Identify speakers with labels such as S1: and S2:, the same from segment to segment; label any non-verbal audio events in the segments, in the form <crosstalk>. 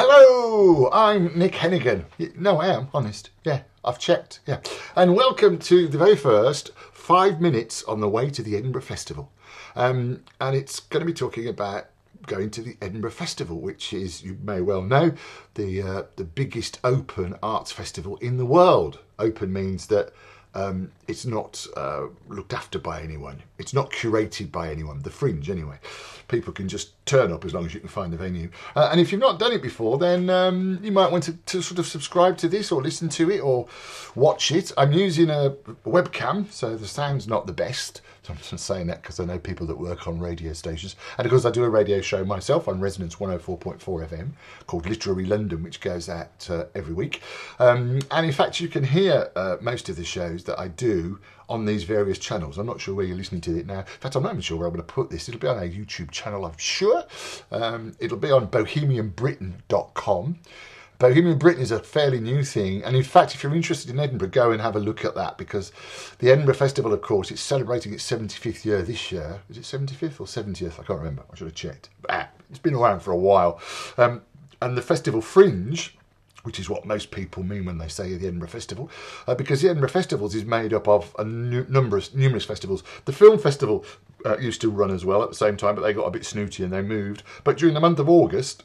S1: Hello, I'm Nick Hennegan. No, I am, honest. Yeah, I've checked. Yeah. And welcome to the very first five minutes on the way to the Edinburgh Festival. Um, and it's going to be talking about going to the Edinburgh Festival, which is, you may well know, the uh, the biggest open arts festival in the world. Open means that um, it's not uh, looked after by anyone. It's not curated by anyone. The Fringe, anyway. People can just turn up as long as you can find the venue. Uh, and if you've not done it before, then um, you might want to, to, sort of subscribe to this or listen to it or watch it. I'm using a webcam, so the sound's not the best. So <laughs> I'm just saying that because I know people that work on radio stations. And of course, I do a radio show myself on Resonance 104.4 FM called Literary London, which goes out uh, every week. Um, and in fact, you can hear uh, most of the shows that I do on these various channels. I'm not sure where you're listening to it now. In fact, I'm not even sure where I'm going to put this. It'll be on our YouTube channel, I'm sure. Um, it'll be on bohemianbritain.com. Bohemian Britain is a fairly new thing, and in fact, if you're interested in Edinburgh, go and have a look at that because the Edinburgh Festival, of course, it's celebrating its 75th year this year. Is it 75th or 70th? I can't remember. I should have checked. Ah, it's been around for a while. Um, and the Festival Fringe, which is what most people mean when they say the Edinburgh Festival, uh, because the Edinburgh Festivals is made up of a nu- numerous numerous festivals. The film festival uh, used to run as well at the same time, but they got a bit snooty and they moved. But during the month of August,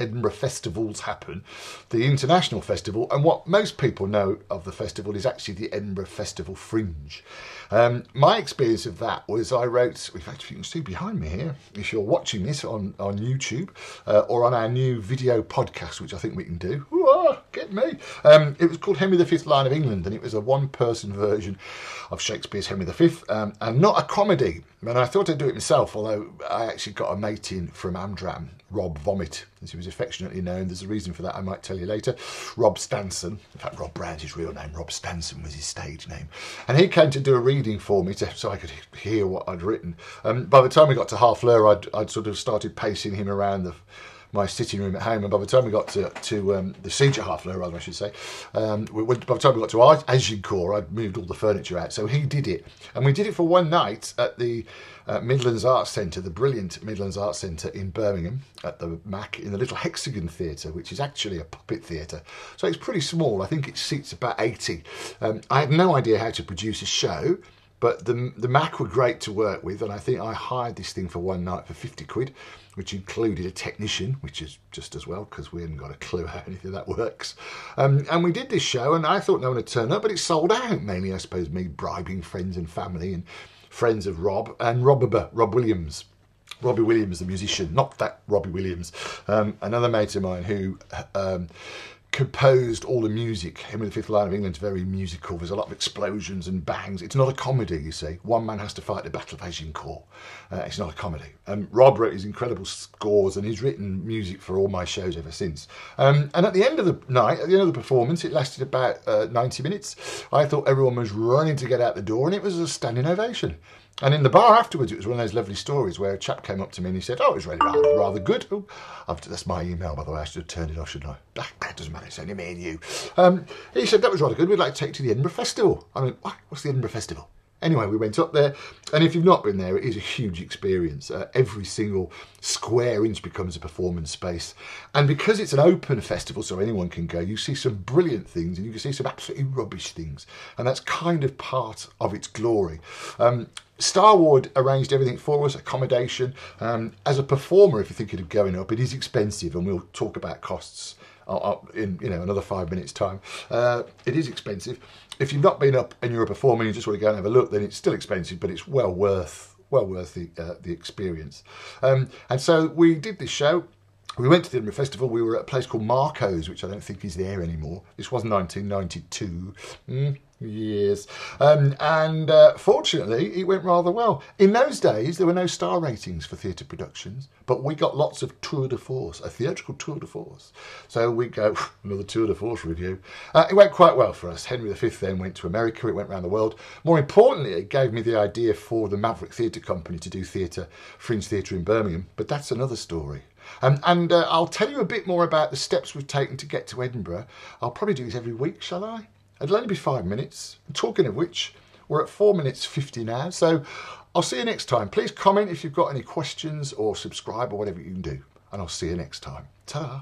S1: Edinburgh festivals happen, the international festival, and what most people know of the festival is actually the Edinburgh Festival Fringe. Um, my experience of that was I wrote, in fact, if you can see behind me here, if you're watching this on, on YouTube uh, or on our new video podcast, which I think we can do, Ooh, get me. Um, it was called Henry V Lion of England, and it was a one person version of Shakespeare's Henry V, um, and not a comedy. And I thought I'd do it myself, although I actually got a mate in from Amdram, Rob Vomit, as he was affectionately known. There's a reason for that, I might tell you later. Rob Stanson, in fact, Rob Brown's his real name, Rob Stanson was his stage name. And he came to do a reading for me to, so I could hear what I'd written. Um, by the time we got to Half I'd, I'd sort of started pacing him around the my sitting room at home. And by the time we got to, to um, the siege at Harfleur, rather, I should say, um, we, by the time we got to Agincourt, I'd moved all the furniture out. So he did it. And we did it for one night at the uh, Midlands Arts Centre, the brilliant Midlands Arts Centre in Birmingham, at the Mac, in the little Hexagon Theatre, which is actually a puppet theatre. So it's pretty small. I think it seats about 80. Um, I had no idea how to produce a show. But the the Mac were great to work with, and I think I hired this thing for one night for fifty quid, which included a technician, which is just as well because we hadn't got a clue how anything that works. Um, and we did this show, and I thought no one would turn up, but it sold out. Mainly, I suppose, me bribing friends and family and friends of Rob and Rob Rob Williams. Robbie Williams, the musician, not that Robbie Williams, um, another mate of mine who um, composed all the music. Henry Fifth Lion of England's very musical. There's a lot of explosions and bangs. It's not a comedy, you see. One man has to fight the Battle of Agincourt. Uh, it's not a comedy. Um, Rob wrote his incredible scores and he's written music for all my shows ever since. Um, and at the end of the night, at the end of the performance, it lasted about uh, 90 minutes. I thought everyone was running to get out the door and it was a standing ovation. And in the bar afterwards, it was one of those lovely stories where a chap came up to me and he said, "Oh, it was really rather, rather good." Oh, that's my email, by the way. I should have turned it off, shouldn't I? That doesn't matter. It's only me and you. Um, he said that was rather good. We'd like to take you to the Edinburgh Festival. I mean. What's the Edinburgh Festival? Anyway, we went up there, and if you've not been there, it is a huge experience. Uh, every single square inch becomes a performance space. And because it's an open festival, so anyone can go, you see some brilliant things and you can see some absolutely rubbish things. And that's kind of part of its glory. Um, Starward arranged everything for us, accommodation. Um, as a performer, if you're thinking of going up, it is expensive, and we'll talk about costs in you know another five minutes time. Uh, it is expensive. If you've not been up and you're a performer and you just want to go and have a look, then it's still expensive, but it's well worth well worth the uh, the experience. Um, and so we did this show. We went to the Edinburgh Festival. We were at a place called Marco's, which I don't think is there anymore. This was 1992. Mm years. Um, and uh, fortunately, it went rather well. In those days, there were no star ratings for theatre productions, but we got lots of tour de force, a theatrical tour de force. So we go, <laughs> another tour de force review. Uh, it went quite well for us. Henry V then went to America, it went around the world. More importantly, it gave me the idea for the Maverick Theatre Company to do theatre, Fringe Theatre in Birmingham, but that's another story. Um, and uh, I'll tell you a bit more about the steps we've taken to get to Edinburgh. I'll probably do this every week, shall I? It'll only be five minutes. talking of which, we're at four minutes 50 now. So I'll see you next time. Please comment if you've got any questions or subscribe or whatever you can do. And I'll see you next time. Ta-da.